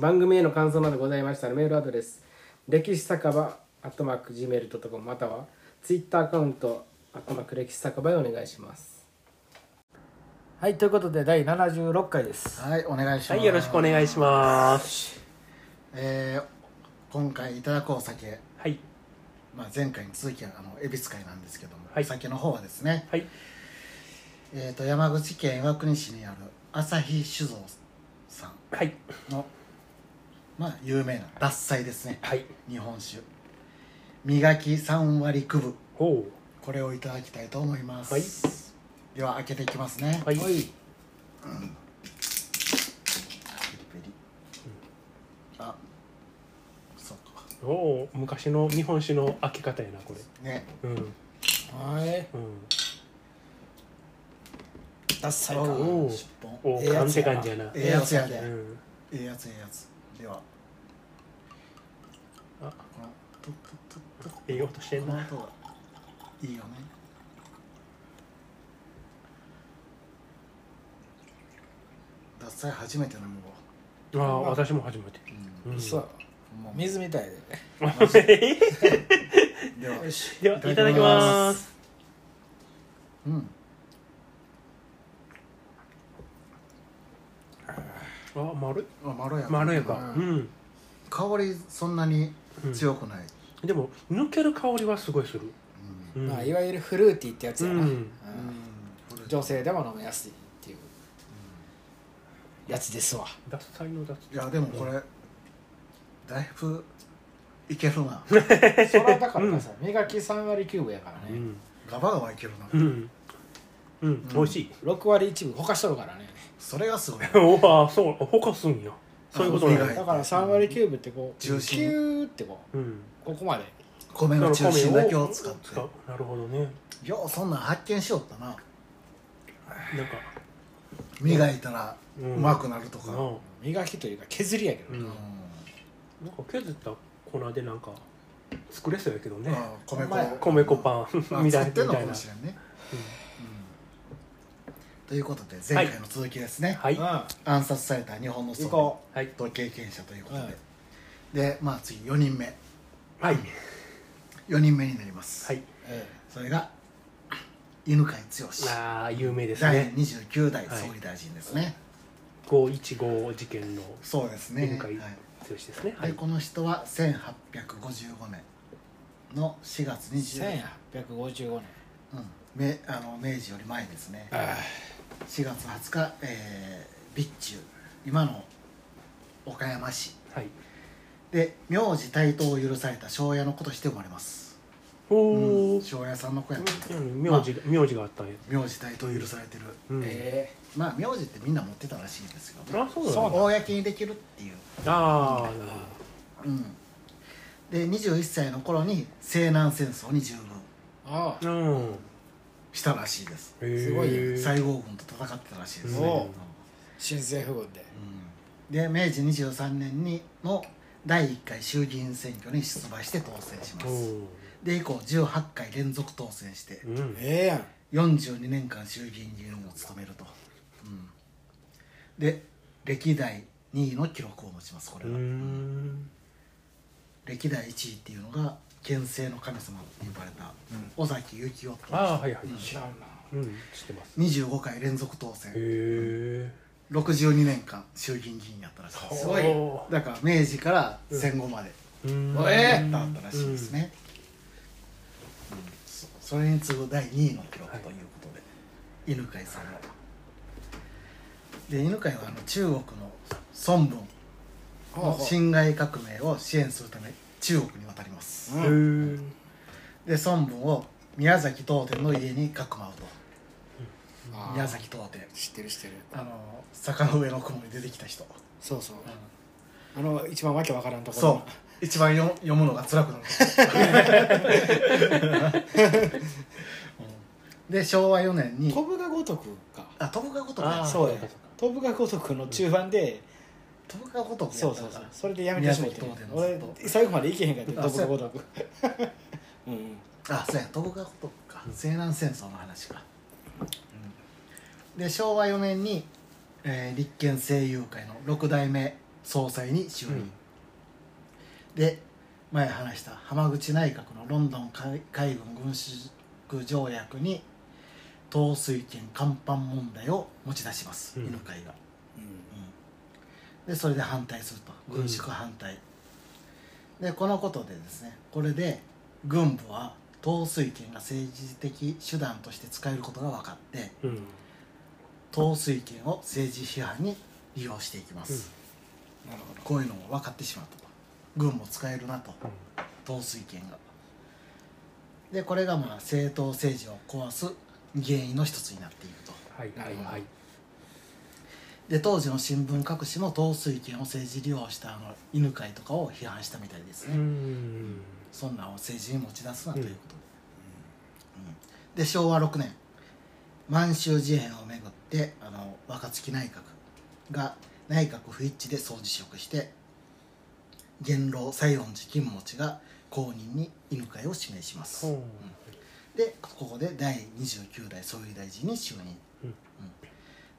番組への感想などございましたらメールアドレス歴史酒場アットマーク Gmail.com またはツイッターアカウントアットマーク歴史酒場へお願いします。はいということで第76回です。はいお願いします、はい、よろしくお願いします。えー今回いただくお酒、はい、まあ、前回に続きはあの恵比寿会なんですけども、はい。お酒の方はですね、はい、えー、と山口県岩国市にある朝日酒造さんはい、のまあ有名な獺祭ですね。はい、日本酒。磨き3割9分。おう、これをいただきたいと思います、はい。では開けていきますね。はい、ペリペリ。あそうか。おう、昔の日本酒の開け方やな、これ。ね。うん、うん、はい。ダッサいか。おう。尻尾おう、ええやつやな。勘って感じやな。ええやつやで。うん、ええやつええやつではあ、このトットットットええ音してんな。この音がいいよね獺祭初めて飲むわああ、私も初めて。うん、そうほんま水みたいでではよしでは、いただきます。うんあ、丸？い、あまろや。かまろやか。ううん、香りそんなに強くない、でも、抜ける香りはすごいする。うん。うん、まあいわゆるフルーティーってやつやな、うん。うん。女性でも飲みやすいっていうやつですわ。脱菜の脱。いやでもこれ、だいぶいけるな。それはだからさ、磨き3割9分やからね、うん、ガバガバいけるな、うん、うん、美味しい。6割1分ほかしとるからね。それがすごい。おわ、そう、ほかすんや。そういうことなんや。あはいだから3割9分ってこうキューってこうん。うここまで。米の中心だけを使って。なるほどね。ようそんなん発見しよったな。なんか。磨いたらううんまくなるとか、な磨きというか削りやけどね、うん。なんか削った粉でなんか作れそうやけどね。ああ米粉。米粉パまあン みたいな。みたいなもしれんね、うんということで前回の続きですね、はい。うん暗殺された日本の行こはい。と経験者ということで、はいでまあ次4人目。はい。4人目になります、はい。えそれが犬飼剛。ああ有名です第ね29代総理大臣ですね、515事件のそうですね。犬飼はい剛ですね。はい。でこの人は1855年の4月え20 1855年。うん、明あの明治より前ですね。あ4月20日、えー、備中今の岡山市。はい。で名字台頭を許された庄屋の子として生まれます、おうん屋さんの子やったうん名字名字があったんや。名字台頭許されてる。うん。えまあ名字ってみんな持ってたらしいですよあそうだ公にできるっていう、ああなるうん、で21歳の頃に西南戦争に従軍。えあほどうんしたらしいです。すごいね西郷軍と戦ってたらしいですね、新政府軍で。で明治23年にの第1回衆議院選挙に出馬して当選しまおすで以降18回連続当選してーうん。ええやん。42年間衆議院議員を務めると、うん、で歴代2位の記録を持ちますこれうは、ん。歴代1位っていうのが憲政の神様って呼ばれた尾崎幸夫ああはいはい。知らんな。うん知ってます。25回連続当選。へえ62年間衆議院議員やったらしいです。すごい。だから明治から戦後まで。うん。おえやったらしいですね、うん。そそれに次ぐ第2位の記録ということで、犬飼さんの。で犬飼はあの中国の孫文。の辛亥革命を支援するため中国に渡ります、うん。で孫文を宮崎東天の家にかくまうと。あー。宮崎東天。知ってる知ってる。あの坂の上の雲に出てきた人、そうそう。あの一番わけわからんところ。そう。一番よ読むのが辛くなる。うん。で昭和4年に。飛ぶが如くか。あ飛ぶが如くやあーそうや。飛ぶが如く。の中盤で、飛ぶが如くやったそうそうそう。それでやめてしまって俺最後までいけへんかった。あ飛ぶが如く。うんうん。あそうや。飛ぶが如くか西南戦争の話か、うん。で昭和4年に、えー立憲政友会の6代目総裁に就任、で前話した浜口内閣のロンドン海海軍軍縮条約に統水権甲板問題を持ち出します、うん。犬飼が、でそれで反対すると。軍縮反対、でこのことでですねこれで軍部は統水権が政治的手段として使えることが分かってうん。統水権を政治批判に利用していきます、なるほど。こういうのも分かってしまったと。軍も使えるなと。うん。統水権が。でこれがまあ政党政治を壊す原因の一つになっていると。はいはいはいで当時の新聞各紙も統水権を政治利用したあの犬飼とかを批判したみたいですね、うん。そんなんを政治に持ち出すなということで、うん。で昭和6年。満州事変をめぐってあの若槻内閣が内閣不一致で総辞職して元老西園寺金持が後任に犬飼を指名します、ほう。でここで第29代総理大臣に就任、うんうん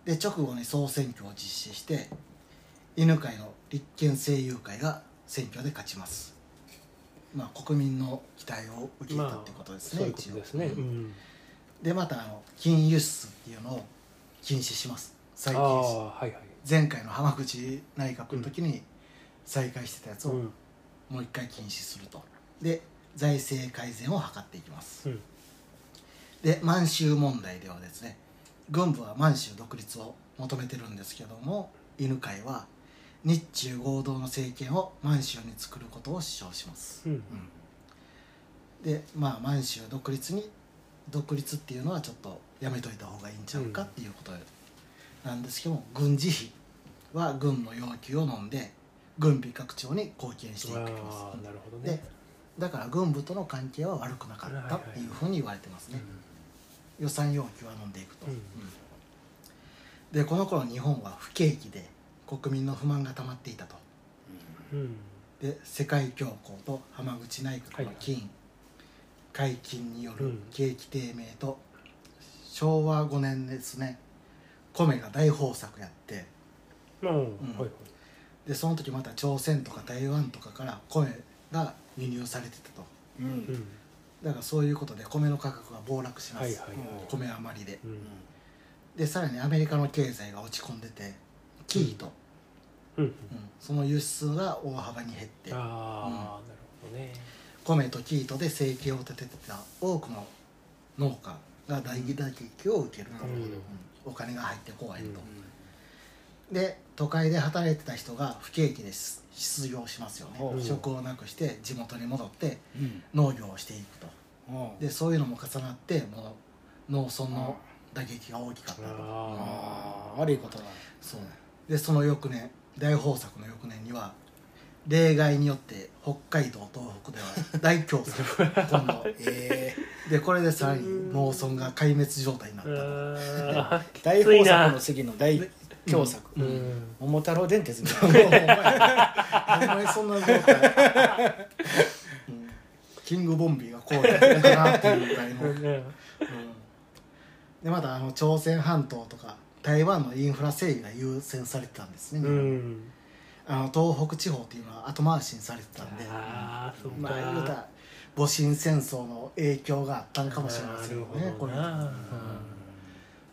で直後に総選挙を実施して犬飼の立憲政友会が選挙で勝ちます。まあ国民の期待を受けたってことですね、そういうことですね。一応。うん。でまたあの金輸出っていうのを禁止します。再あ禁止。あはいはい。前回の浜口内閣の時に再開してたやつをうん。もう一回禁止すると。で財政改善を図っていきます。うん。で満州問題ではですね軍部は満州独立を求めてるんですけども犬飼は日中合同の政権を満州に作ることを主張します。うん。でまあ満州独立に独立っていうのはちょっとやめといた方がいいんちゃうかっていうことなんですけども軍事費は軍の要求を飲んで軍備拡張に貢献していきます。ああなるほどでねだから軍部との関係は悪くなかったっていうふうに言われてますね、予算要求は飲んでいくと、うん。うんでこの頃日本は不景気で国民の不満が溜まっていたと。うん。で世界恐慌と浜口内閣の金、解禁によるうん。景気低迷と、昭和5年ですね米が大豊作やって。うん。はいはい。でその時また朝鮮とか台湾とかから米が輸入されてたと。うん。うんだからそういうことで米の価格が暴落します、はいはいはい。米余りで。うん。でさらにアメリカの経済が落ち込んでてキート、うん。うん。その輸出が大幅に減って。ああなるほどね。米とキートで生計を立ててた多くの農家が大打撃を受ける。と、お金が入ってこないと、うんで都会で働いてた人が不景気で失失業しますよね、うん。職をなくして地元に戻ってうん。農業をしていくと。うん。でそういうのも重なってもう農村の打撃が大きかったと、あああ悪いことだ。そう。でその翌年大豊作の翌年には例外によって北海道東北では大競争 今度。えでこれでさらに農村が壊滅状態になったと。大豊作の次の大凶作。ーうん。桃太郎電鉄みたいな。お前そんな状態、うん。キングボンビーがこうやったのかなっていうぐらいの、うん。ねでまたあの朝鮮半島とか台湾のインフラ整備が優先されてたんですね、うん。あの東北地方っていうのは後回しにされてたんで。ああそうかまあ言うたら戊辰戦争の影響があったのかもしれませんよねなるほどな。これ。うん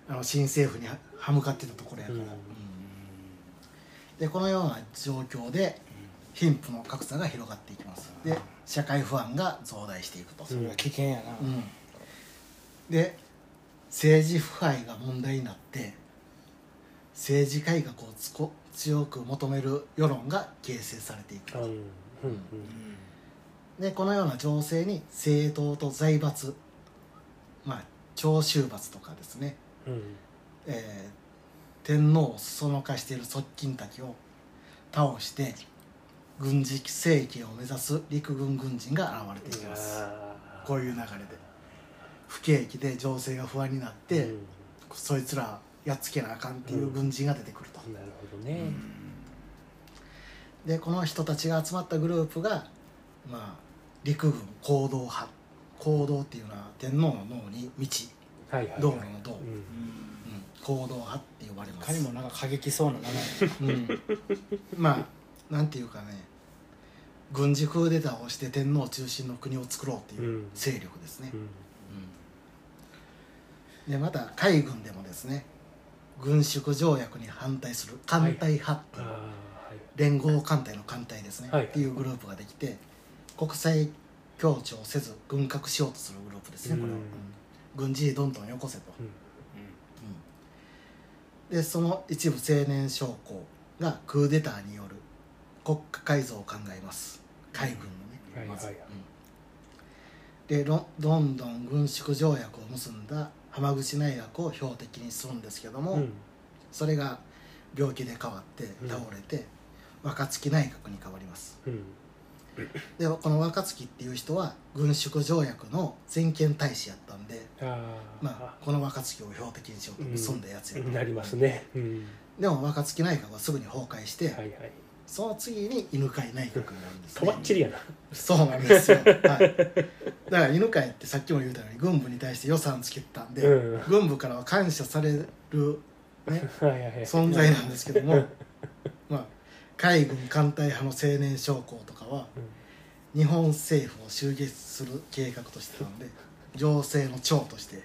あの新政府には歯向かってたところやから、うん。うんでこのような状況で貧富の格差が広がっていきます。で社会不安が増大していくと、それは危険やな。うん。で政治腐敗が問題になって政治改革をつこ強く求める世論が形成されていく。と、うんうん。でこのような情勢に政党と財閥まあ長州閥とかですね、うん。うんえー天皇をそそのかしている側近たちを倒して軍事政権を目指す陸軍軍人が現れていきます。こういう流れで。不景気で情勢が不安になって、うん。そいつらやっつけなあかんっていう軍人が出てくると、なるほどね。でこの人たちが集まったグループが、まあ、陸軍行動派。行動っていうのは天皇の脳に道はいはいはい。道路の道、うん。うん。行動派って呼ばれます。他にもなん。か過激そうな名前うん、まあなんていうかね。軍事クーデターをして天皇中心の国を作ろうっていううん。勢力ですね、うん。うん。でまた海軍でもですね軍縮条約に反対する艦隊派っていう、連合艦隊の艦隊ですね、はい。っていうグループができて国際協調せず軍拡しようとするグループですねこれは、うんうん軍事費どんどんよこせと、うん。うん。でその一部青年将校がクーデターによる国家改造を考えます。海軍のね、まずはいはいでロどんどん軍縮条約を結んだ浜口内閣を標的にするんですけども、うん。それが病気で変わってうん倒れて、若槻内閣に変わります。うんでこの若槻っていう人は軍縮条約の全権大使やったんで、まあ、この若槻を標的にしようと結ん。だやつやと、なりますね。うん。でも若槻内閣はすぐに崩壊して、はいはい。その次に犬飼内閣になるんですとばっちりやな。そうなんですよ、はい、だから犬飼ってさっきも言ったように軍部に対して予算つけてたんで、うん。軍部からは感謝される、ね、存在なんですけどもまあ海軍艦隊派の青年将校とかは日本政府を襲撃する計画としてたので 情勢の長として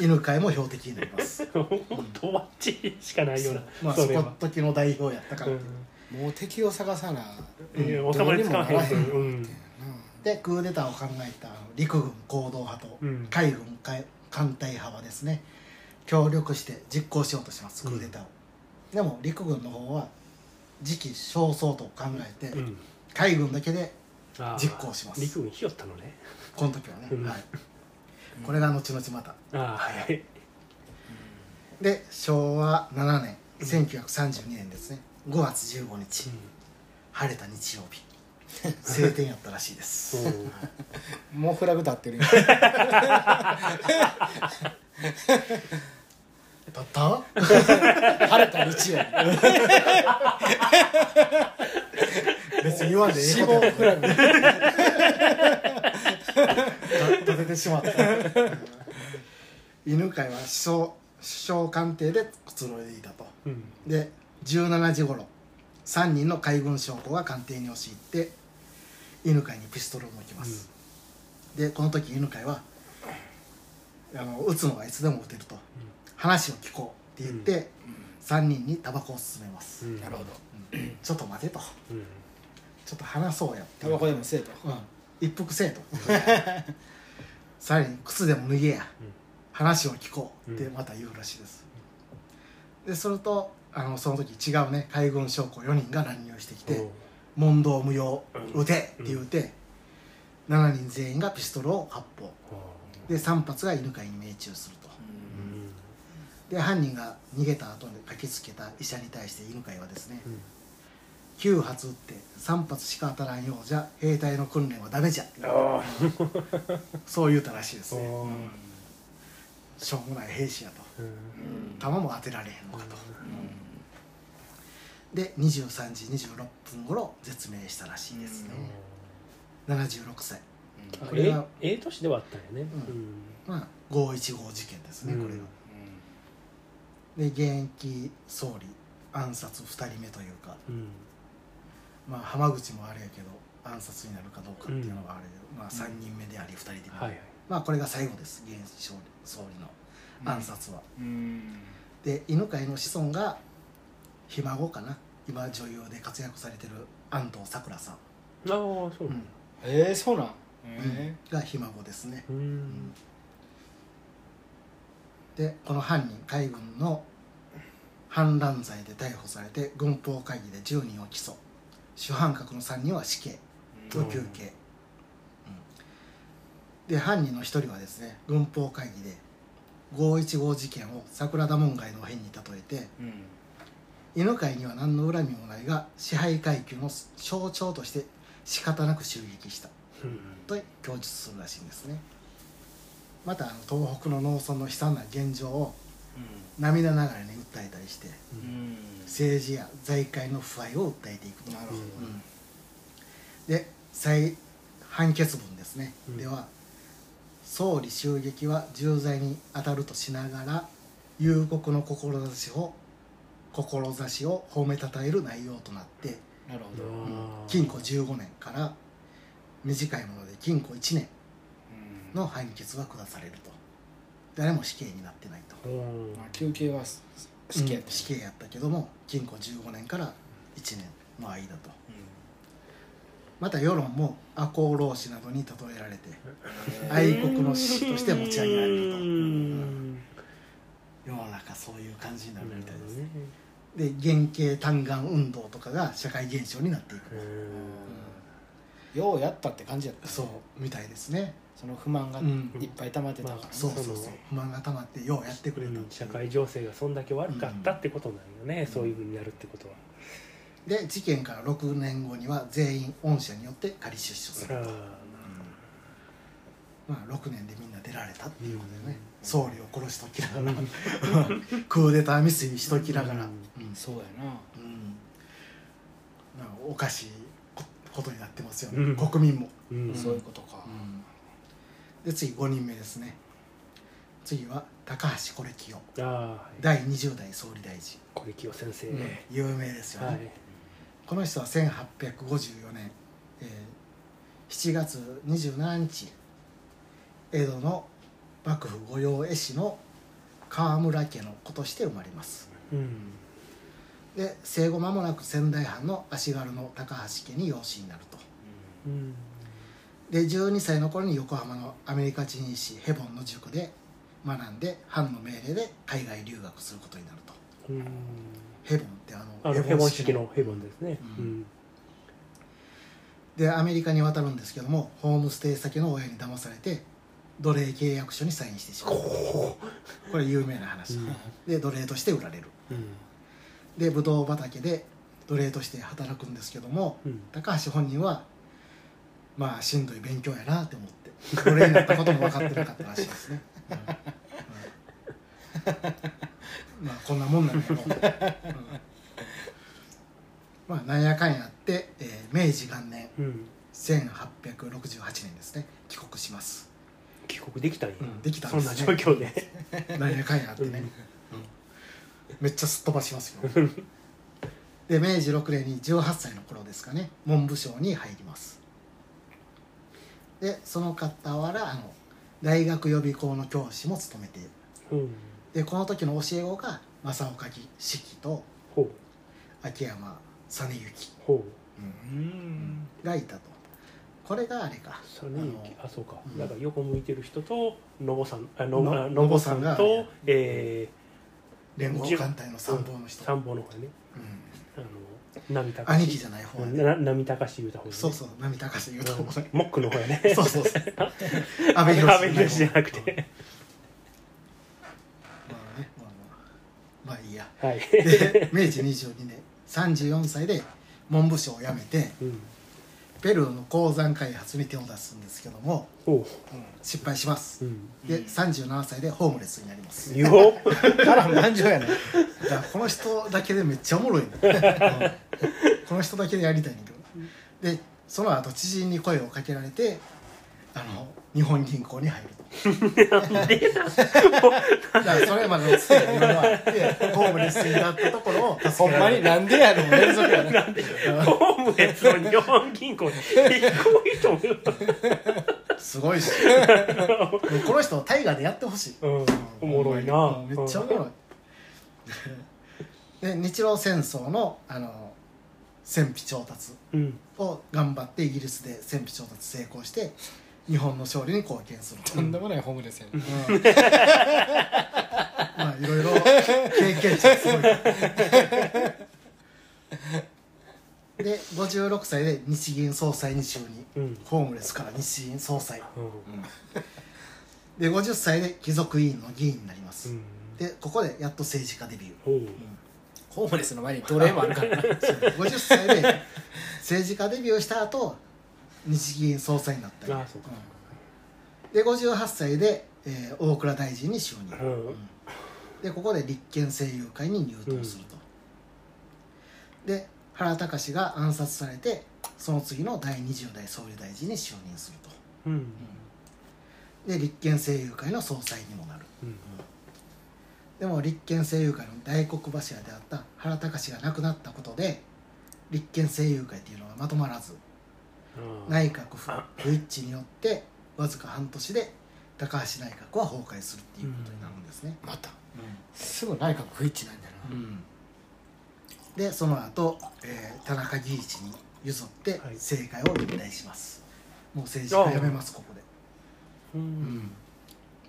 犬飼も標的になります。とばっちりしかないようなまあそこ時の代表やったからもう敵を探さなうん。いや収まりつかへんうん。うん。でクーデターを考えた陸軍行動派とうん。海軍海艦隊派はですね協力して実行しようとしますクーデターを、でも陸軍の方は時期尚早と考えて、うん海軍だけで実行します。陸軍ひよったのね。この時はね、うん。はい、これが後々また。ああはい。で昭和7年1932年ですね。5月15日、晴れた日曜日。晴天やったらしいです、うん。もうフラグ立ってるよ。だった？晴れた日曜別に言わんでええ死ことや。立 ててしまった。犬飼は首相首相官邸でくつろいでいたと。うん。で17時頃3人の海軍将校が官邸に押し入って犬飼にピストルを向きます、でこの時犬飼はあの撃つのはいつでも撃てると、話を聞こうって言って、3人にタバコを勧めます、うん。なるほど。うん。ちょっと待てと。うんちょっと話そうやタバコでもせえと。うん、一服せえと。さらに靴でも脱げや、話を聞こうってまた言うらしいです、でするとあのその時違うね。海軍将校4人が乱入してきて「問答無用うん。撃て!」って言うて、7人全員がピストルを発砲。で3発が犬飼に命中すると。で犯人が逃げた後に駆けつけた医者に対して犬飼はですね、うん9発撃って3発しか当たらんようじゃ兵隊の訓練はダメじゃ。そう言うたらしいですあねしょうもない兵士やと。うん。弾も当てられへんのかと、で23時26分頃絶命したらしいですね、76歳。あこれはえええ年ではあったんやね。うまあ515事件ですね、うん。これがで現役総理暗殺2人目というか。うんうんまあ浜口もあれやけど暗殺になるかどうかっていうのはあれけど、まあ3人目であり2人で、はいはい。まあこれが最後です。現役総理総理の暗殺は、うん。で犬飼の子孫がひ孫かな。今女優で活躍されてる安藤サクラさん、ああそう。うん。ええそうなん？えがひ孫ですね、うん。でこの犯人海軍の反乱罪で逮捕されて軍法会議で10人を起訴主犯格の3人は死刑えと求刑、うん。で犯人の1人はですね軍法会議で515事件を桜田門外の変に例えてうん。犬飼には何の恨みもないが支配階級の象徴として仕方なく襲撃した。うん。と供述するらしいんですね。またあの東北の農村の悲惨な現状を涙ながらに訴えたりして。うん政治や財界の腐敗を訴えていくと。なるほど。うん。で再判決文ですね、うん。では総理襲撃は重罪に当たるとしながら幽谷の志を志を褒めたたえる内容となってなるほど。禁錮15年から短いもので禁錮1年うん。の判決が下されると。誰も死刑になってないと。うんまあ休憩は死刑うん。死刑やったけども禁錮15年から1年の間と。また世論も赤穂浪士などに例えられて愛国の志士として持ち上げられると。うん。世の中そういう感じになるみたいですね。で原型単眼運動とかが社会現象になっていくようやったって感じやった。そうみたいですね。その不満がうん。いっぱい溜まってたからね。そうそうそうその不満が溜まってようやってくれた。う社会情勢がそんだけ悪かったってことなんよね、そういうふうにやるってことは、で事件から6年後には全員御社によって仮出所するあと、まあ、6年でみんな出られたっていうことでね、うん。総理を殺しときながら。クーデター未遂しときながら、ううんん。そうやな。うん。なんかおかしいこことになってますよね、うん。国民も、うん。そういうことか。で次5人目ですね。次は高橋是清はい。第20代総理大臣、小力夫先生、有名ですよね、はい。この人は1854年、えー7月27日。江戸の幕府御用絵師の川村家の子として生まれます。うんで生後間もなく仙台藩の足軽の高橋家に養子になると。うん。で12歳の頃に横浜のアメリカ人医師ヘボンの塾で学んで藩の命令で海外留学することになると。うん。ヘボンってあのあのヘボン式式のヘボンですね、ううん。んでアメリカに渡るんですけどもホームステイ先の親に騙されて奴隷契約書にサインしてしまう。これ有名な話、うん。で奴隷として売られる。うんでブドウ畑で奴隷として働くんですけどもうん。高橋本人はまあしんどい勉強やなって思って奴隷になったことも分かってなかったらしいですね、うん。うん。まあこんなもんなんやろ。う、うん。まあなんやかんやあって、えー明治元年うん。1868年ですね帰国します。帰国できたんや、うんできたんそんなですね状況で。なんやかんやあってね、うんうんめっちゃすっ飛ばしますよ。で明治6年に18歳の頃ですかね。文部省に入ります。でその傍らあの大学予備校の教師も務めている。うん。でこの時の教え子が正岡子規と秋山実之ほう。うん。がいたと。これがあれか。それにあそうか、うん。だから横向いてる人とのぼさんあののぼさんとえ連合艦隊の参謀のー、人、参謀の方ね。うん。あの波高兄貴じゃない方やね。な波高し言うた方ね。そうそう波高し言うとこね。モックの方やね。そうそうそう。安倍博博じゃなくて。まあねまあまあ。まあいいや。はい、で明治22年34歳で文部省を辞めてうん、ペルーの鉱山開発に手を出すんですけども、おう。失敗します。うん。で37歳でホームレスになります。よっ。波乱万丈やね。だからこの人だけでめっちゃおもろいね、うん。この人だけでやりたいねんけど。でその後知人に声をかけられてあの日本銀行に入ると。だからそれまでのつてがいろいろあってホームレスになったところをほんまになんでやろ連続やねホームレスの日本銀行に。行こうと思うすごいしこの人大河でやってほしい。うん。おもろいな。うんめっちゃおもろい。で日露戦争のあの戦費調達うん。を頑張ってイギリスで戦費調達成功して日本の勝利に貢献する。ととんでもないホームレスやねうん。まあいろいろ経験値がすごいで56歳で日銀総裁に就任。うん。ホームレスから日銀総裁。うん。で50歳で貴族委員の議員になります、うん。でここでやっと政治家デビュー、ホームレスの前に奴隷もあるからな。50歳で政治家デビューした後日銀総裁になったり。うか。で58歳で、えー大蔵大臣に就任、うん。うん。でここで立憲政友会に入党すると、で原敬が暗殺されてその次の第20代総理大臣に就任すると。うん。で立憲政友会の総裁にもなる。うん。でも立憲政友会の大黒柱であった原敬が亡くなったことで立憲政友会っていうのがまとまらず内閣不不一致によってわずか半年で高橋内閣は崩壊するっていうことになるんですね、また。すぐ内閣不一致なんだようん。でその後、えー田中義一に譲ってはい。政界を引退します、もう政治家辞めますここで、ううん。んも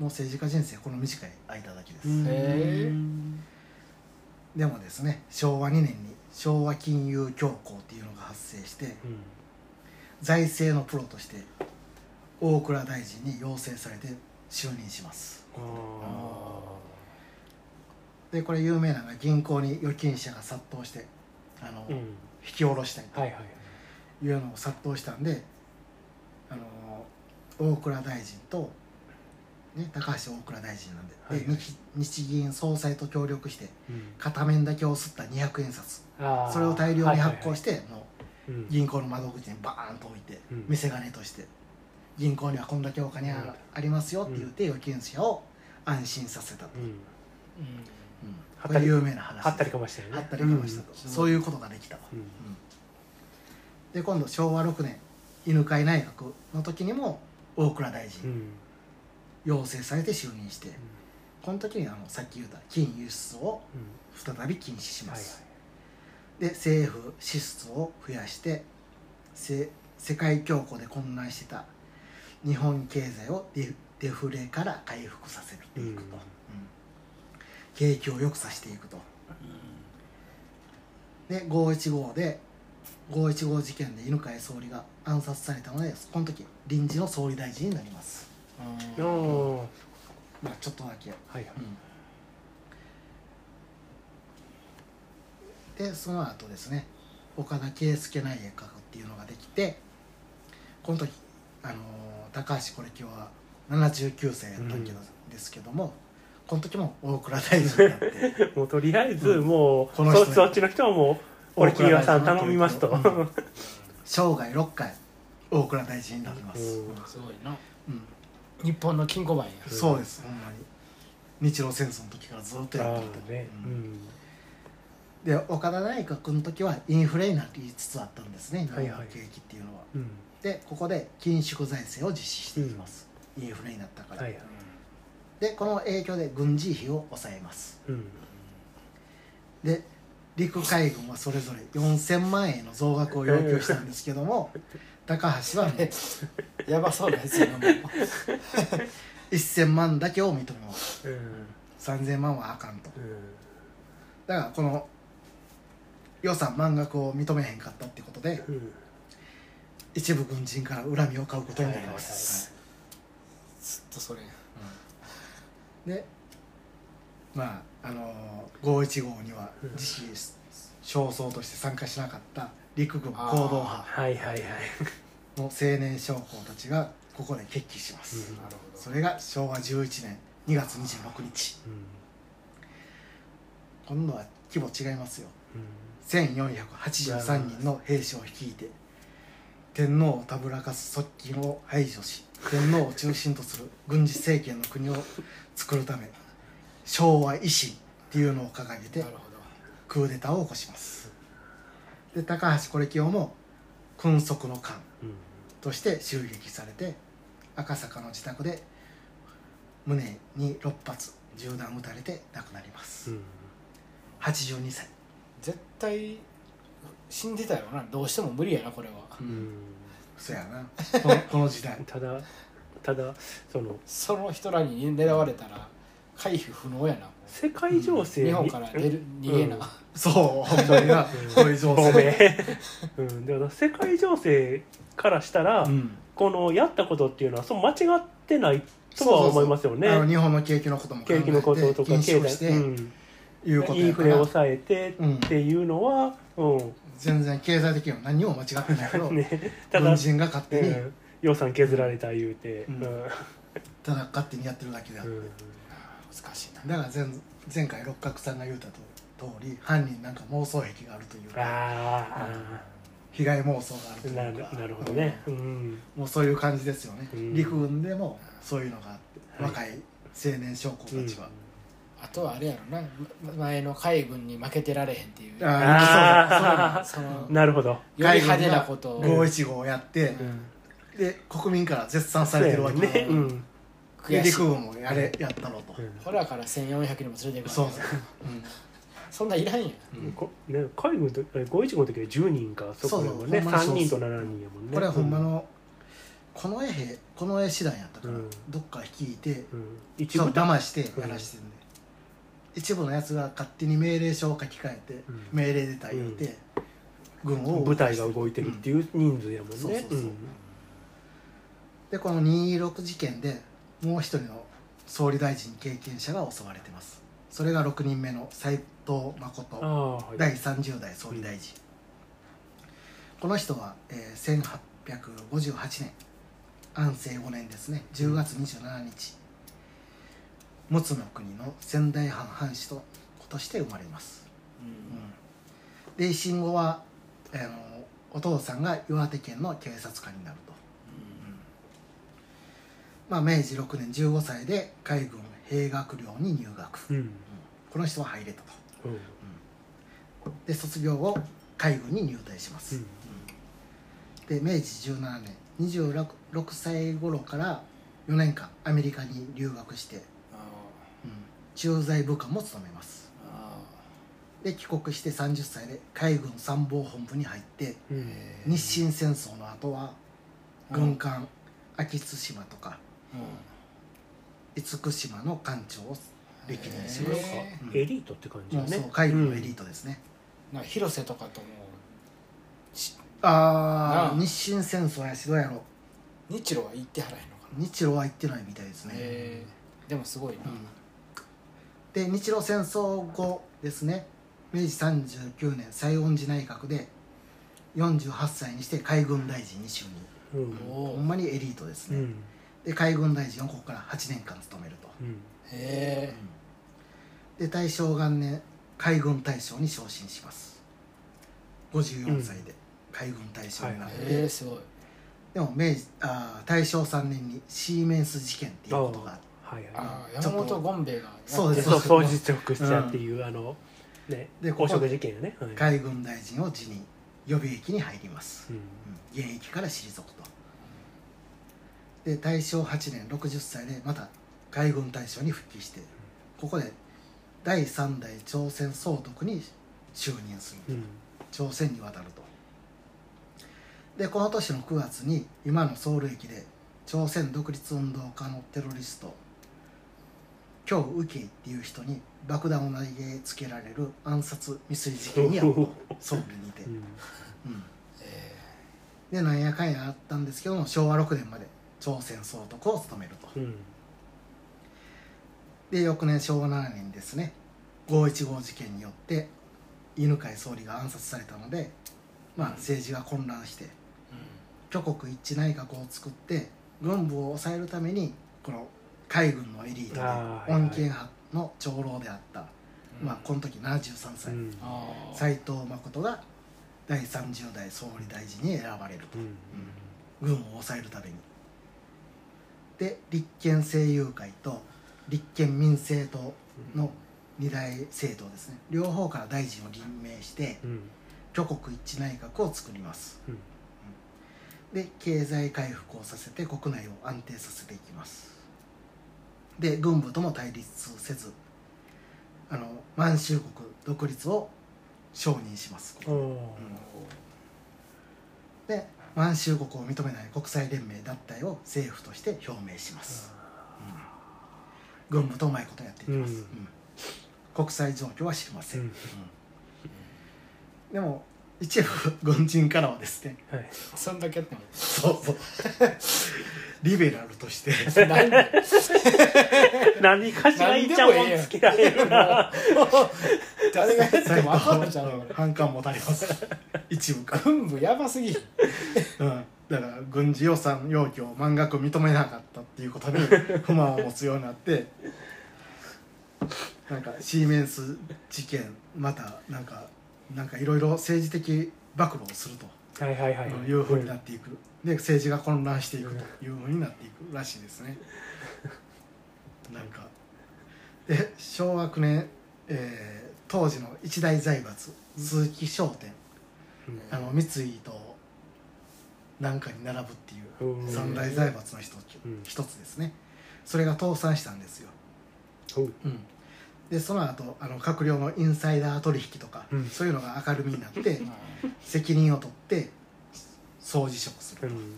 う政治家人生この短い間だけです、うん。へえでもですね昭和2年に昭和金融恐慌っていうのが発生してうん財政のプロとして大蔵大臣に要請されて就任します。あでこれ有名なのが銀行に預金者が殺到してあの、あうん。引き下ろしたいとはいはいい。うのを殺到したんであの大蔵大臣と、ね、高橋大蔵大臣なんで,、はいで日日銀総裁と協力してうん。片面だけを吸った200円札。それを大量に発行してもううん銀行の窓口にバーンと置いてうん。見せ金として銀行にはこんだけお金あありますよって言って預金者を安心させたと、うん。これ有名な話。はったりかましたよね。はったりかましたと、うん。そういうことができたと、うん。で今度昭和6年犬飼内閣の時にも大蔵大臣、うん。要請されて就任してこの時にあのさっき言った金輸出をうん。再び禁止しまはいす、で政府支出を増やしてせ世界恐慌で混乱してた日本経済をデフレから回復させていくと、うん。うん。景気を良くさせていくと。で515で515事件で犬飼総理が暗殺されたのでこの時臨時の総理大臣になります。うん。まあちょっとだけ。いはいでその後ですね岡田圭介内閣っていうのができてこの時、あのー高橋是清は79歳やったんけど、ですけどもこの時も大蔵大臣になって もうとりあえずもう、この人そそっちの人はもう俺金谷さん頼みますと、うん。生涯6回大蔵大臣になります、うん。すごいな。うん。日本の金庫番や。そうですほんまに。日露戦争の時からずっとやあってきた、あね。ううんんで岡田内閣の時はインフレになりつつあったんですね。日本のはい。はい景気っていうのは、うん。でここで緊縮財政を実施していきます、インフレになったから、はいはい。でこの影響で軍事費を抑えます。うん。で陸海軍はそれぞれ4000万円の増額を要求したんですけども 高橋はね やばそうなやつやなもう。1000万だけを認めます。うん。3000万はあかんと。うん。だからこの予算満額を認めへんかったってことでうん。一部軍人から恨みを買うことになります、ずっとそれでまああのー515にはうん。自費焦燥として参加しなかった陸軍行動派はいはいはい。の青年将校たちがここで決起します、うんそれが昭和11年2月26日。うん。今度は規模違いますよ。うん1483人の兵士を率いて天皇をたぶらかす側近を排除し天皇を中心とする軍事政権の国を作るため昭和維新っていうのを掲げてクーデターを起こします。で高橋是清も君側の官うんとして襲撃されて赤坂の自宅で胸に6発銃弾撃たれて亡くなります、うん。82歳絶対死んでたよな。どうしても無理やなこれは。うん。そやな。このこの時代。ただただそのその人らに狙われたら回避不能やな。も世界情勢にう日本から出る逃げな、うん。そうほんまにな。こういう情ご勢めん、うん、だから世界情勢からしたら、うん。このやったことっていうのはそう間違ってないとは思いますよね。あの日本の景気のことも考えて景気のこととか禁止をして、うんいうことインフレ抑えてっていうのは、うん。全然経済的には何にも間違ってないけど、ね、ただ軍、人が勝手に、うん。予算削られた言うて、うん。うん。ただ勝手にやってるだけであって、うん。難しいな。だから前前回六角さんが言うたと通り犯人なんか妄想癖があるというかあ被害妄想があるとあいうか。なるほどね、うん。もうそういう感じですよね、うん。陸軍でもそういうのがあって、はい。若い青年将校たちは、あとはあれやろな。ま前の海軍に負けてられへんっていう。ああそのあなるほど、より派手なことを。五一五をやって、で国民から絶賛されてるわけ。ね、うん。で悔しい。陸軍もやれやったろと、うん。ほらから1400にも連れていくそうそう、そんなんいらんやん。うん。こね、海軍の時515の時は10人かそこやもん。ねそうそうほんまに3そう人と7人やもん。ねこれはほんまの、この絵兵この絵師団やったから、うん。どっか率いてうん、一そう部騙してやらしてんで、一部のやつが勝手に命令書を書き換えて、うん。命令出た言うて、軍を部隊が動いてるっていう人数やもんね。そうそうそう。でこの226事件でもう一人の総理大臣経験者が襲われてます。それが6人目の斎藤誠。はい。第30代総理大臣、この人は、えー1858年安政5年ですね。10月27日陸奥の国の仙台藩藩主ととして生まれます、うん、で維新後は、あのお父さんが岩手県の警察官になると、まあ、明治6年15歳で海軍兵学寮に入学、うん。この人は入れたと。うん。で卒業後海軍に入隊します、うん。で明治17年26 6歳頃から4年間アメリカに留学して、駐在部下も務めます。あで帰国して30歳で海軍参謀本部に入ってうん。日清戦争の後は軍艦秋津島とか厳島の艦長を歴任します。エリートって感じもうよねそう海軍のエリートですね、なん。か広瀬とかともああ。日清戦争やしどうやろ。日露は行ってはらへんのかな。日露は行ってないみたいですね、でもすごいな、うんで日露戦争後ですね。明治39年西園寺内閣で48歳にして海軍大臣に就任。うん。ほんまにエリートですね、うん。で海軍大臣をここから8年間務めると、うん。へえで大正元年海軍大将に昇進します。54歳で海軍大将になって、へえすごい。でも明治あー大正3年にシーメンス事件っていうことがあってはいはい。山本権兵衛がそうですそう掃除直したっていう、あのねでここ汚職事件よね、はい。海軍大臣を辞任予備役に入ります、うん。うん。現役から退くと。で大正8年60歳でまた海軍大将に復帰してここで第3代朝鮮総督に就任するうん。朝鮮に渡ると。でこの年の9月に今のソウル駅で朝鮮独立運動家のテロリスト京右慶っていう人に爆弾を投げつけられる暗殺未遂事件にあったとソウルにて、うん。うん、でなんやかんやあったんですけども昭和6年まで朝鮮総督を務めると。うん。で翌年昭和7年ですね515事件によって犬飼総理が暗殺されたので、まあ、政治が混乱して挙国一致内閣を作って軍部を抑えるためにこの海軍のエリートであーはいはい。穏健派の長老であった、まあ、この時73歳、うん。藤誠が第30代総理大臣に選ばれると。うん。軍を抑えるために。で立憲政友会と立憲民政党の二大政党ですね。両方から大臣を任命してうん。挙国一致内閣を作ります。うん。で経済回復をさせて国内を安定させていきますで軍部とも対立せずあの満州国独立を承認します。あー。で満州国を認めない国際連盟脱退を政府として表明します、うん。軍部とうまいことやっていきます、うん。うん。国際状況は知りません、うん。でも一部軍人からはですねはい。そんだけやってもそうそうリベラルとして。なんで何かしらいちゃもんつけられるな。誰がやって斎も分かるじゃん藤反感持たれます一部か。ら、軍部やばすぎる。うん、だから軍事予算要求を満額認めなかったっていうことに不満を持つようになってなんかシーメンス事件またなんかなんかいろいろ政治的暴露をするとはいはいはい。いうふうになっていく、で政治が混乱していくというふうになっていくらしいですね、なんか。で昭和9年、えー当時の一大財閥鈴木商店。うん。あの三井となんかに並ぶっていううん三大財閥の一つうん。一つですね。それが倒産したんですよ、うん、でその後あの閣僚のインサイダー取引とか、うん。そういうのが明るみになって責任を取って総辞職すると、うん。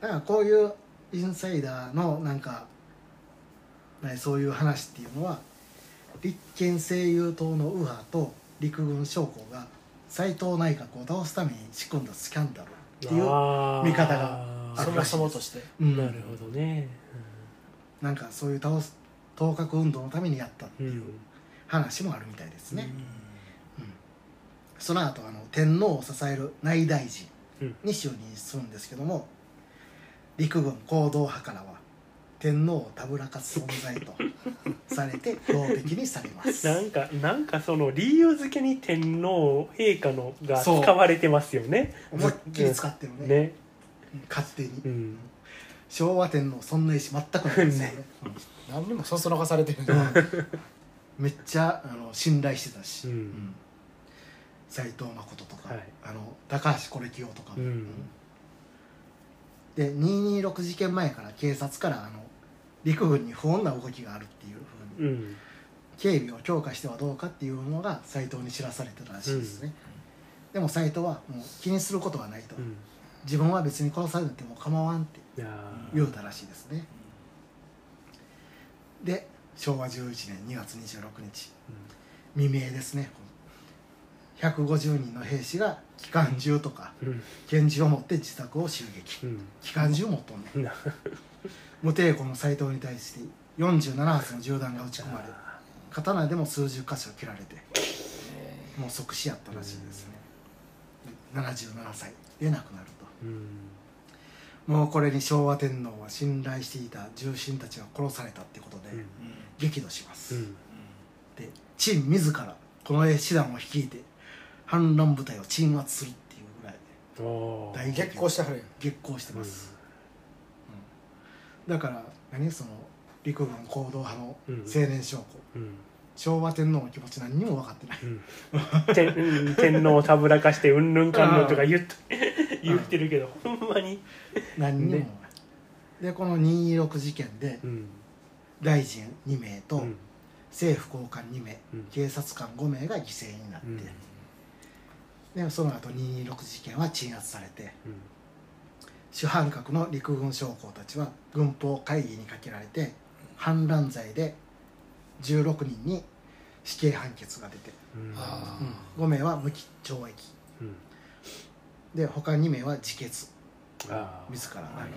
だからこういうインサイダーのなんかねそういう話っていうのは立憲政友党の右派と陸軍将校が斎藤内閣を倒すために仕組んだスキャンダルっていう、見方があそもそもとして。うん。なるほどね。なんかそういう倒す頭角運動のためにやったっていう話もあるみたいですね、うんその後あの天皇を支える内大臣に就任するんですけども陸軍行動派からは天皇をたぶらかす存在とされて標的にされますなんかなんかその理由付けに天皇陛下のが使われてますよね思いっきり使ってるねね勝手に、うん昭和天皇そんな意思全くないですよね、何にもそそのかされてるうんうん。めっちゃあの信頼してたし、うん。斎藤誠とか、はい。あの高橋是清とかも、うん。で226事件前から警察からあの陸軍に不穏な動きがあるっていうふうにうん。警備を強化してはどうかっていうのが斎藤に知らされてたらしいですね、でも斎藤はもう気にすることはないと、うん。自分は別に殺されても構わんって言うたらしいですね。で昭和11年2月26日。未明ですね。150人の兵士が機関銃とかうん。拳銃を持って自宅を襲撃。うん。機関銃持っとんねん。な無抵抗の斎藤に対して47発の銃弾が撃ち込まれ刀でも数十箇所切られてもう即死やったらしいですね。77歳で亡くなるうん。ともうこれに昭和天皇は信頼していた重臣たちが殺されたってことでうん。激怒します、うん。で陳自らこの師団を率いて反乱部隊を鎮圧するっていうぐらい大激高してはる激高してます、うん。だから何？その陸軍行動派のうん。青年将校、うん。昭和天皇の気持ち何にも分かってない、うん。天うん天皇をたぶらかしてうんぬんかんぬんとか言っと言ってるけどほんまに。何にも、ねでこの226事件でうん。大臣2名とうん。政府高官2名、うん。警察官5名が犠牲になって、うん。でその後226事件は鎮圧されてうん。主犯格の陸軍将校たちは軍法会議にかけられて反乱罪で16人に死刑判決が出て、うん。あ5名は無期懲役。うんで他2名は自決。自ら亡くなる、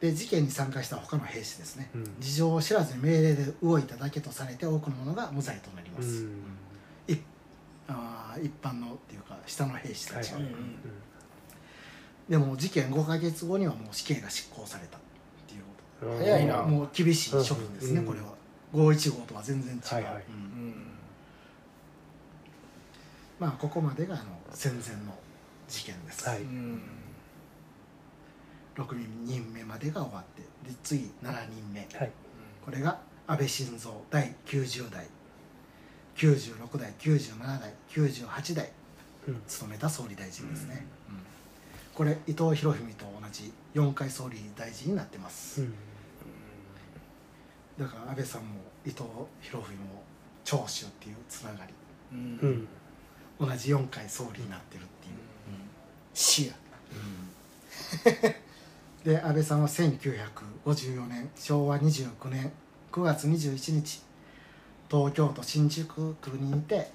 で事件に参加した他の兵士ですね、うん。事情を知らずに命令で動いただけとされて多くの者が無罪となります、うん。いあー一般のっていうか下の兵士たち。は、でも事件5か月後にはもう死刑が執行された。っていうこうん早いな。ともう厳しい処分ですね、うん。これは。515とは全然違う、はいはい。うんうんまあここまでがあの戦前の事件です、はい。うん。6人目までが終わってで次7人目。はい。これが安倍晋三第90代96代97代98代うん。務めた総理大臣ですね、うん。これ伊藤博文と同じ4回総理大臣になってます、うん。だから安倍さんも伊藤博文も長州っていうつながり。うん。うん同じ4回総理になってるっていう、死やで安倍さんは1954年昭和29年9月21日東京都新宿区にいて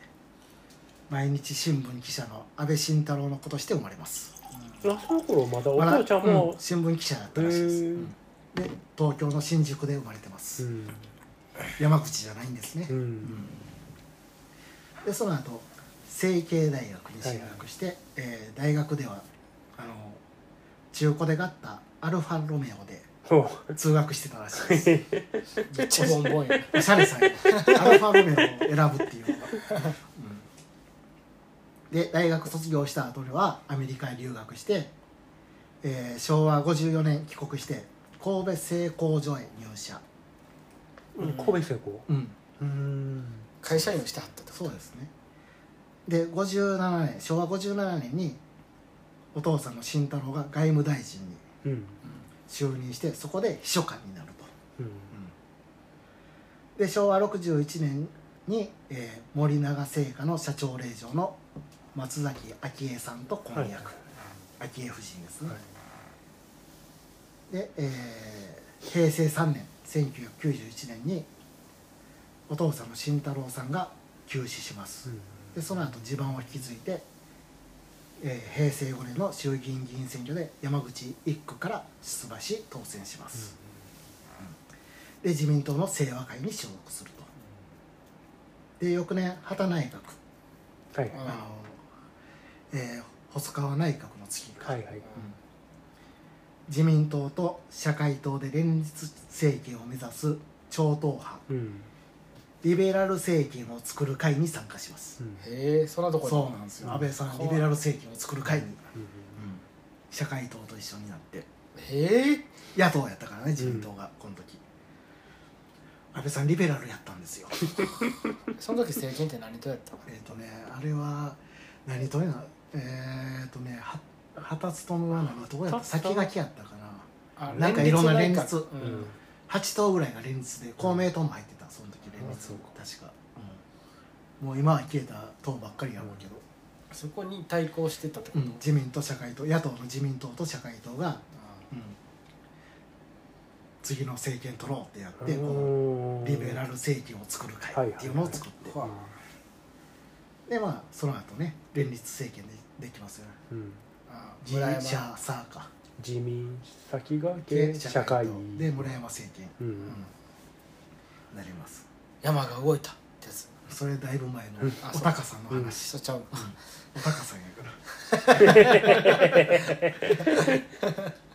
毎日新聞記者の安倍晋太郎の子として生まれます。あその頃まだお父ちゃんうも新聞記者だったらしいです、うん。で東京の新宿で生まれてます、うん。山口じゃないんですね、うん。でその後成蹊大学に進学して、えー大学ではあの中古で買ったアルファロメオでほ通学してたらしいです。めっちゃボンボンや。おしゃれさんよ アルファロメオを選ぶっていうのが、うん。で大学卒業した後にはアメリカへ留学して、えー昭和54年帰国して神戸製工所へ入社、ううん神戸製鋼？うん、うん。会社員をしてはったってこと？そうですねで57年昭和57年にお父さんの慎太郎が外務大臣にうん。就任してそこで秘書官になると。うん。で昭和61年に、えー森永製菓の社長令嬢の松崎昭恵さんと婚約、昭恵夫人ですね、で、えー平成3年1991年にお父さんの慎太郎さんが急死します、でその後地盤を引き継いで、えー平成5年の衆議院議員選挙で山口1区から出馬し当選します、で自民党の清和会に所属すると。で翌年畑内閣。はい。うんあの、えー細川内閣の次か、はいはい。自民党と社会党で連立政権を目指す超党派。うんリベラル政権を作る会に参加します、へえそんなとこに？そうなんですよ、うん安倍さんリベラル政権を作る会に、うん社会党と一緒になって。へえ。野党やったからね自民党が、この時。安倍さんリベラルやったんですよ。その時政権って何とやった？のえっとねあれは何党やな？えっ、とねは旗勤は何党やった？先書きやったかな。あなんかいろんな連立。ううん。ん8党ぐらいが連立で公明党も入ってたその時連立あそう確か、うん。もう今は消えた党ばっかりやろうけど、そこに対抗してたってこと？うん。自民と社会党野党の自民党と社会党が、うん。次の政権取ろうってやって、このリベラル政権を作る会っていうのを作って、はでまあその後ね連立政権でできますよね。うん。あ自村山社サーカ自民先駆でけ社会で村山政権、ううんん。なります山が動いたってやつ。それだいぶ前のうん。おたかさんの話、そっちゃう。おたかさんやから。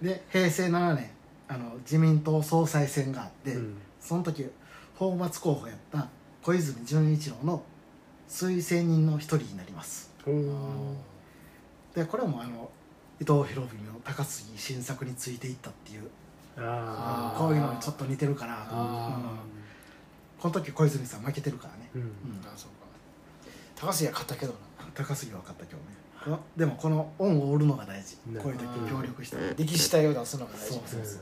で平成7年あの自民党総裁選があって、うん。その時泡沫候補やった小泉純一郎の推薦人の一人になります。うんでこれもあの伊藤博文の高杉晋作についていったっていうあこういうのにちょっと似てるかなと、うん。あこの時小泉さん負けてるからね、うん。うん。あそうか高杉は勝ったけどな。高杉は分かったけどね。このでもこの恩を売るのが大事。なこういう時協力したり歴史体を出すのが大事。そうそうそう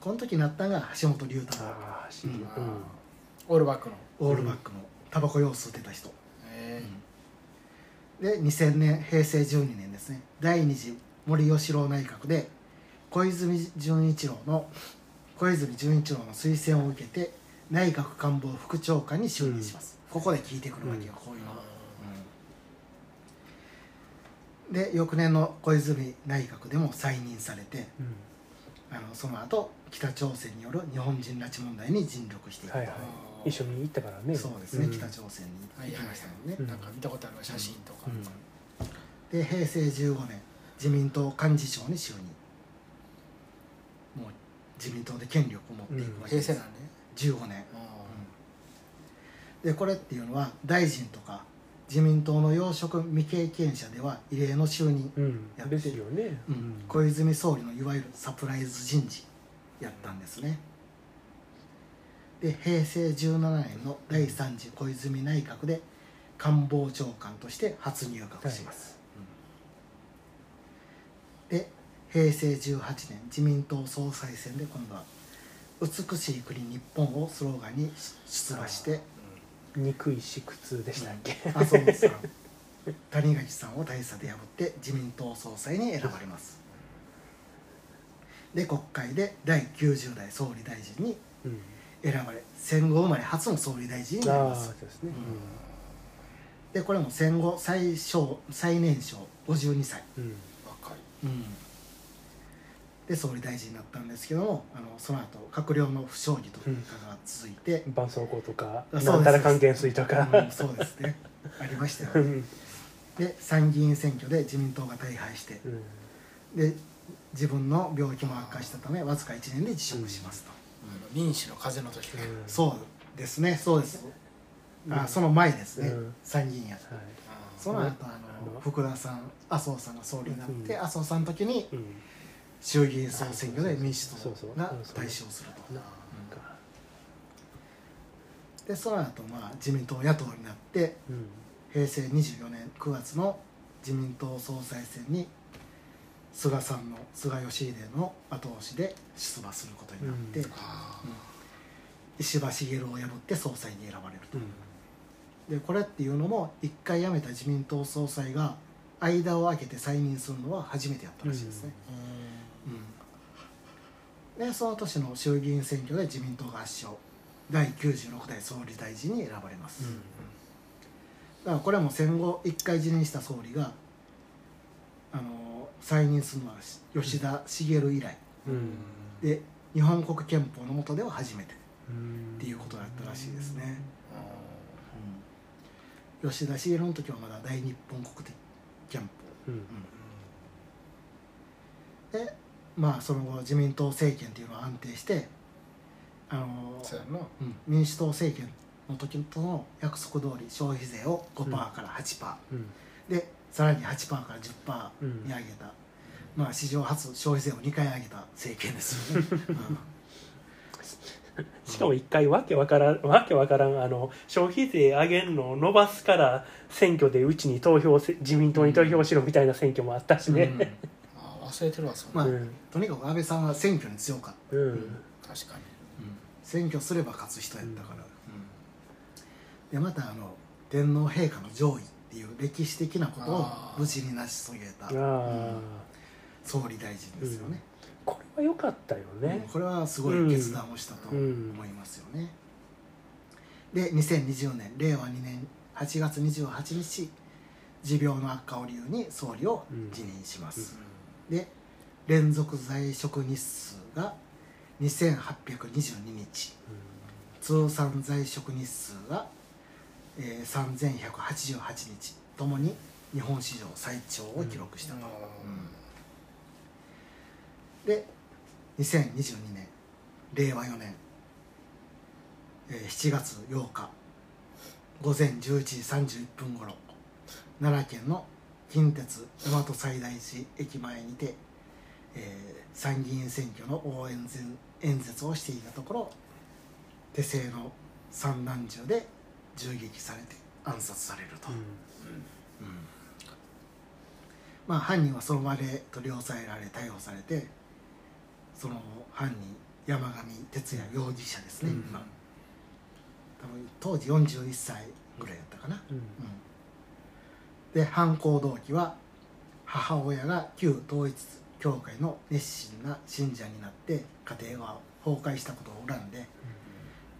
この時になったのが橋本龍太郎。ああうん。オールバックの。オールバックのタバコ用吸ってた人。へで2000年平成12年ですね。第二次森喜朗内閣で小泉純一郎の小泉純一郎の推薦を受けて内閣官房副長官に就任します、ここで聞いてくるわけよ、こういうのは、うん。で翌年の小泉内閣でも再任されてうん。あのその後北朝鮮による日本人拉致問題に尽力していくと、はいはい。一緒に行ったからね。そうですね、ん。北朝鮮に行きましたもんね、うん。なんか見たことあるわ写真とか。うん。で平成15年自民党幹事長に就任。もう自民党で権力を持っていくわけです、平成なんね15年。あでこれっていうのは大臣とか自民党の要職未経験者では異例の就任、うん。やってですよね。うん。小泉総理のいわゆるサプライズ人事やったんですね。で平成17年の第3次小泉内閣で官房長官として初入閣します、うん。で平成18年自民党総裁選で今度は「美しい国日本」をスローガンに出馬して。憎い縮痛でしたっけ？麻生さん谷垣さんを大差で破って自民党総裁に選ばれます。で国会で第90代総理大臣にうん。選ばれ戦後生まれ初の総理大臣になりああますそうですね。でこれも戦後最小最年少52歳、うん。若いで総理大臣になったんですけどもあのその後閣僚の不祥事とかが続いて、絆創膏とかあなんたら還元水とか。うんそうですね。ありましたよね。うん。で参議院選挙で自民党が大敗してうん。で自分の病気も悪化したためわずか1年で辞職しますと、臨死の風の時ねそうですね。そうです。あその前ですね、うん。参議院や。はい。その後ああのの。福田さん麻生さんが総理になって、うん。麻生さんの時にうん衆議院総選挙で民主党が大勝すると。でその後まあ自民党野党になってうん平成24年9月の自民党総裁選に菅さんの菅義偉の後押しで出馬することになって、うん。あ石破茂を破って総裁に選ばれると、うん。でこれっていうのも一回辞めた自民党総裁が間を空けて再任するのは初めてやったらしいですね、うんでその年の衆議院選挙で自民党が圧勝。第96代総理大臣に選ばれます、だからこれも戦後一回辞任した総理があの再任するのは吉田茂以来。うん。で日本国憲法の下では初めて。うん。っていうことだったらしいですね、うん。吉田茂の時はまだ大日本国的憲法。うん。でまあその後自民党政権っていうのは安定してあのそうん。民主党政権の時との約束通り消費税を5%から8%、うん。でさらに8%から10%に上げた、まあ史上初消費税を2回上げた政権ですよね、うん。しかも一回わけわからんわけわからんあの消費税上げんのを伸ばすから選挙でうちに投票せ自民党に投票しろみたいな選挙もあったしね忘れてるわそんなまあうん。とにかく安倍さんは選挙に強かった、うん。確かに。選挙すれば勝つ人やったから、でまたあの天皇陛下の上位っていう歴史的なことを無事に成し遂げた。総理大臣ですよね、これは良かったようん。ねこれはすごい決断をしたと思いますよね、で2020年令和2年8月28日持病の悪化を理由に総理を辞任します、で連続在職日数が2822日。通算在職日数が、えー、3188日。ともに日本史上最長を記録したと、で2022年。令和4年、えー7月8日。午前11時31分頃。奈良県の近鉄大和西大寺駅前にて、えー参議院選挙の応援演説をしていたところ手製の散弾銃で銃撃されて暗殺されると、うん。まあ犯人はその場で取り押さえられ逮捕されてその犯人山上徹也容疑者ですね、うん。今。多分当時41歳ぐらいだったかな、うん。うんで犯行動機は母親が旧統一教会の熱心な信者になって家庭が崩壊したことを恨んで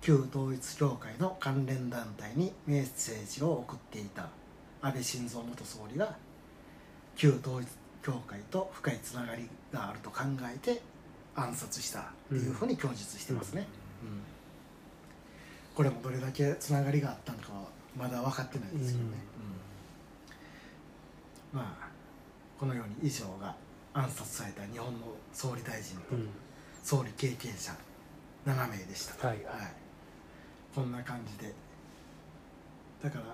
旧統一教会の関連団体にメッセージを送っていた安倍晋三元総理が旧統一教会と深いつながりがあると考えて暗殺したっていうふうに供述してますね、うん。これもどれだけつながりがあったのかはまだ分かってないですけどね、うんまあこのように以上が暗殺された日本の総理大臣とうん。総理経験者7名でした、はいはい。こんな感じで。だから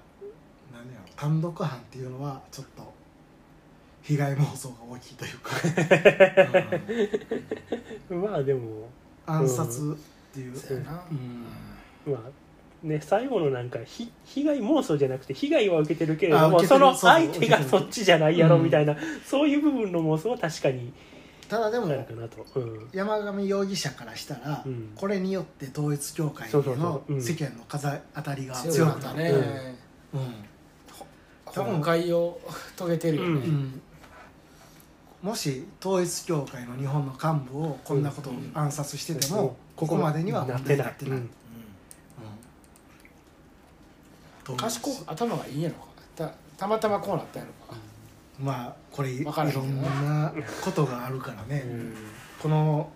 何やろ単独犯っていうのはちょっと被害妄想が大きいというか、う んまあでも。暗殺っていう、うん。まあね最後のなんかひ被害妄想じゃなくて被害は受けてるけれどもその相手がそっちじゃないやろうん。みたいな、そういう部分の妄想は確かにただでもあるかなと、うん、山上容疑者からしたら、うん。これによって統一教会のううん。世間の風当たりが強かったね。うん。今回を遂げてるよね。うん。もし統一教会の日本の幹部をこんなことを暗殺してても、ここまでには問題になってない、うんと思います。賢く頭がいいんやろたたまたまこうなったんやろか。まあこれいわからへんけどろんなことがあるからね、うん。この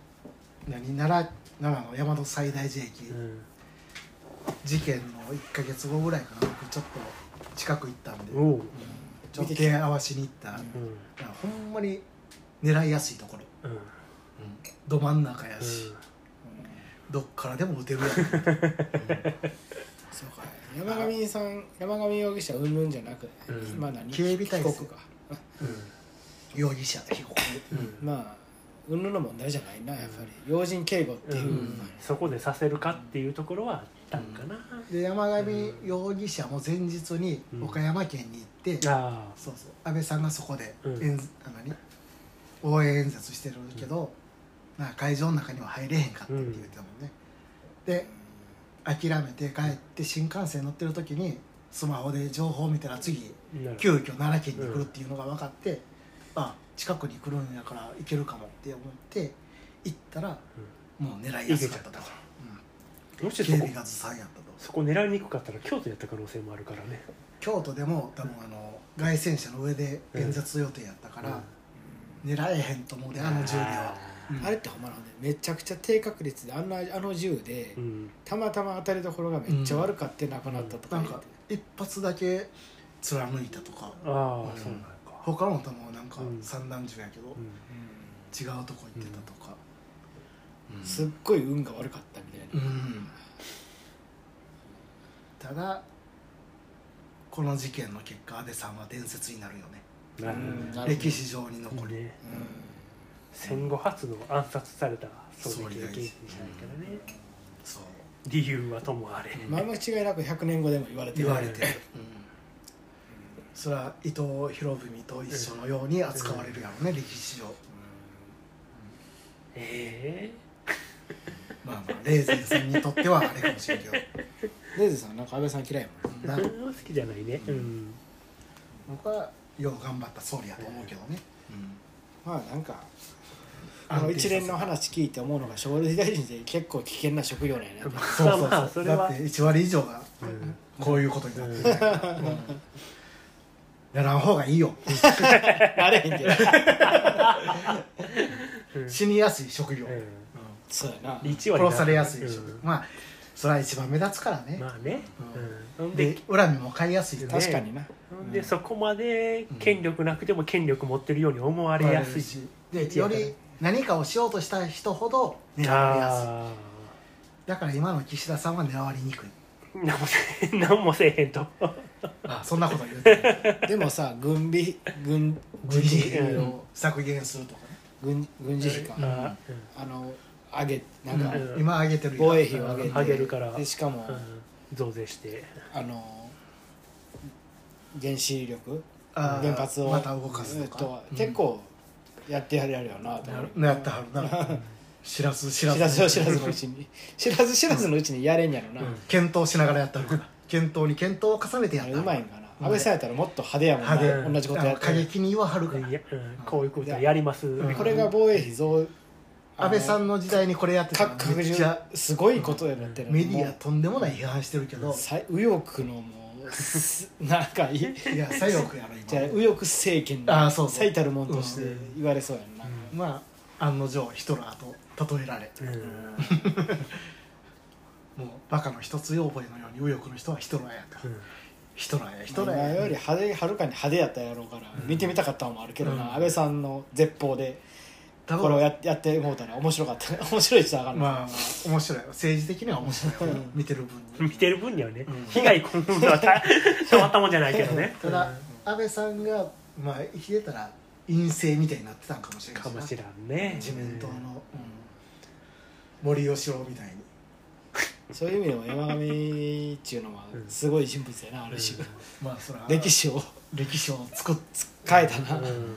何奈良奈良の大和西大寺駅、うん。事件の1か月後ぐらいかな。僕ちょっと近く行ったんで。おう。ちょっと手合わしに行った、うん。ほんまに狙いやすいところ、うん。ど真ん中やし、どっからでも撃てるや ん、そうか山上さん山上容疑者うんぬんじゃなく、うん。まあ何警備体制。被告か、容疑者被告うん。まあうんぬんの問題じゃないなやっぱり。要人警護っていう、うん。そこでさせるかっていうところはあったんかな、で山上容疑者も前日に岡山県に行って、あそうそう安倍さんがそこでうん。演、あ何応援演説してるけど、まあ、会場の中には入れへんかったって言ってたもんね、で諦めて帰って新幹線乗ってる時にスマホで情報を見たら次急遽奈良県に来るっていうのが分かって、あ近くに来るんやから行けるかもって思って行ったら、もう狙いやすかったと。行けちゃっうん。もし警備がずさんやったと。そこ狙いにくかったら京都やった可能性もあるからね。京都でも多分あの外戦車の上で演説予定やったから、狙えへんと思うであの銃では、うん。あれってほんまなん。でめちゃくちゃ低確率であんなあの銃で、うん。たまたま当たりどころがめっちゃ悪かって亡くなったとかなんか一発だけ貫いたとか。ああ、うん。そうなんか。他の球はなんかうん。散弾銃やけど、うん。違うとこ行ってたとか、うん。すっごい運が悪かったみたいな、うん。ただこの事件の結果安倍さんは伝説になるよね。歴史上に残る、ね。う戦後初の暗殺された総総理大臣じゃないからね。そう。理由はともあれ、んまあ間違いなく100年後でも言われてる。言われてる、うん。それは伊藤博文と一緒のように扱われるやろうね、歴史上。え まあまあレーゼンさんにとってはあれかもしれんけど。レイズさんなんか安倍さん嫌いやもんな。え好きじゃないね。うん。僕はよう頑張った総理やと思うけどね、まあなんかうんあの一連の話聞いて思うのが総理大臣って結構危険な職業なんやなってそうそうそう、まあそれは。だって1割以上がうん。こういうことになって。るやらん方がいいよ。なれへんけど。うん。死にやすい職業、うん。そうやな。1割殺されやすい職業、うん。まあそれは一番目立つからね、まあね、ううん、でで恨みも買いやすい。ね。確かにな。でそこまで権力なくても権力持ってるように思われやすいし、でより何かをしようとした人ほど狙われやすい。あだから今の岸田さんは狙われにくい。あ何もせえへん 何もせえへんと。あそんなこと言うてでもさ軍備軍軍事費うんを削減するとかね、軍軍事費か、うん。ああの上げなんか、うん。今上げてる防衛費を上げて上げるから。でしかも、うん。増税して。あの原子力あー原発をまた動かすえっとか、うん結構やってやるやるよなとや思う。るやったはるな。知らず知ら知ずらず知らずのうちに。知らず知らずのうちにやれんやろな、うん検討しながらやったるから。検討に検討を重ねてやるうまいんかな。安倍さんやったらもっと派手やもんな。派手。同じことやって。過激に言わはるから。いや、うん、こういうことやります、うんこれが防衛費増安倍さんのの時代にこれやってた。ら各めっちゃすごいことやってる。メディアとんでもない批判してるけど。さ右翼のもうすなんかいい？いや左翼やろじゃ右翼政権のあーそうそう。最たるもんとして言われそうやんな、まあ案の定ヒトラーと例えられ。うん。もうバカの一つ覚えのように右翼の人はヒトラーやったうん。ヒトラーやヒト今ラーや。より派手はるかに派手やったやろうから、うん見てみたかったのもあるけどな、うん。安倍さんの絶望で。多これを分ややってもうたら面白かった。面白い人はあかんない、まあまあ面白い。政治的には面白い見てる分に見てる分にはね、うん。被害被るのはた たまったもんじゃないけどね。ただ安倍さんがまあ生きてたら陰性みたいになってたんかもしれないかもしれらんね。自民党の、うん。森喜朗みたいに。そういう意味でも山上っちゅうのはうんすごい人物やなある種、まあそら歴史を。歴史を作っ変えたな、うん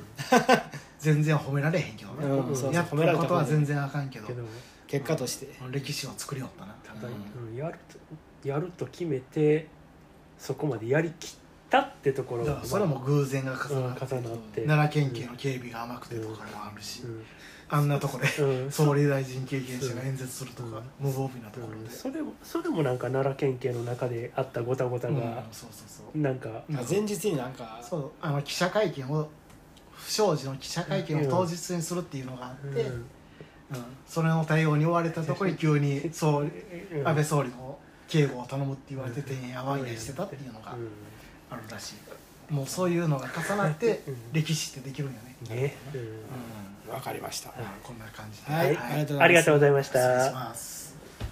全然褒められへんけどね、うんそうそうやった褒められたことは全然あかんけど。けど結果として。歴史を作りよったなただ、うん。やるとやると決めてそこまでやりきったってところだからそれも偶然が重なって,、なって。奈良県警の警備が甘くてとかもあるし、うん。あんなとこでうん。総理大臣経験者が演説するとか、無防備なところで、うん。それもそれもなんか奈良県警の中であったごたごたうんが、そうそうそう。なんかまあ前日になんかそう。あの記者会見を不祥事の記者会見を当日にするっていうのがあって、うん。うん。それの対応に追われたところに急にそううん。安倍総理の警護を頼むって言われててん。やわんやしてたっていうのがうん。あるらしい。もうそういうのが重なってうん。歴史ってできるんよね、ね、うん。うん。わかりました。こんな感じで、はい。はい。ありがとうございまし失礼たします